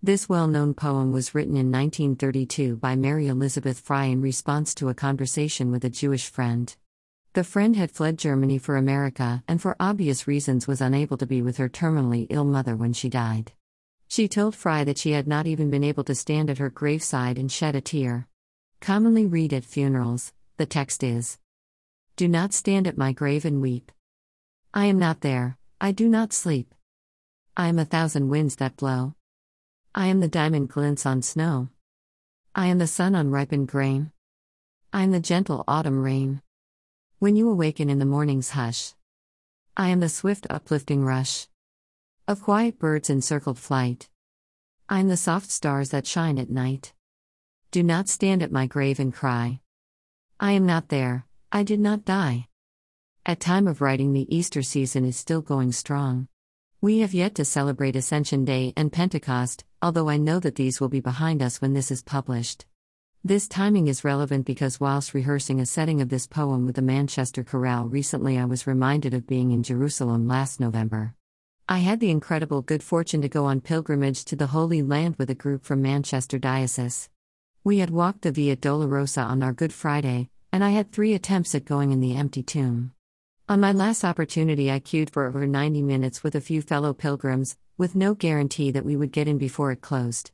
This well known poem was written in 1932 by Mary Elizabeth Frye in response to a conversation with a Jewish friend. The friend had fled Germany for America and, for obvious reasons, was unable to be with her terminally ill mother when she died. She told Frye that she had not even been able to stand at her graveside and shed a tear. Commonly read at funerals, the text is Do not stand at my grave and weep. I am not there, I do not sleep. I am a thousand winds that blow. I am the diamond glints on snow. I am the sun on ripened grain. I am the gentle autumn rain. When you awaken in the morning's hush, I am the swift uplifting rush of quiet birds in circled flight. I am the soft stars that shine at night. Do not stand at my grave and cry. I am not there, I did not die. At time of writing the Easter season is still going strong. We have yet to celebrate Ascension Day and Pentecost, although I know that these will be behind us when this is published. This timing is relevant because whilst rehearsing a setting of this poem with the Manchester Chorale recently, I was reminded of being in Jerusalem last November. I had the incredible good fortune to go on pilgrimage to the Holy Land with a group from Manchester Diocese. We had walked the Via Dolorosa on our Good Friday, and I had three attempts at going in the empty tomb. On my last opportunity, I queued for over 90 minutes with a few fellow pilgrims, with no guarantee that we would get in before it closed.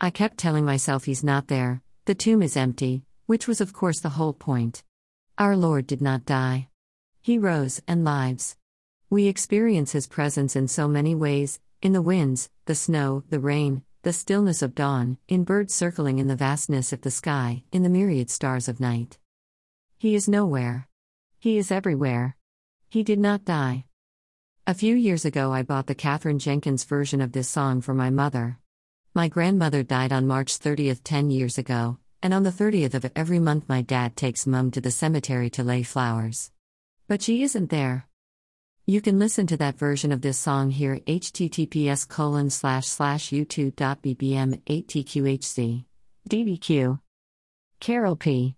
I kept telling myself he's not there, the tomb is empty, which was, of course, the whole point. Our Lord did not die. He rose and lives. We experience his presence in so many ways in the winds, the snow, the rain, the stillness of dawn, in birds circling in the vastness of the sky, in the myriad stars of night. He is nowhere. He is everywhere. He did not die. A few years ago, I bought the Katherine Jenkins version of this song for my mother. My grandmother died on March 30th, 10 years ago, and on the 30th of every month, my dad takes mum to the cemetery to lay flowers. But she isn't there. You can listen to that version of this song here https colon slash slash youtube.bbm 8tqhc. DBQ. Carol P.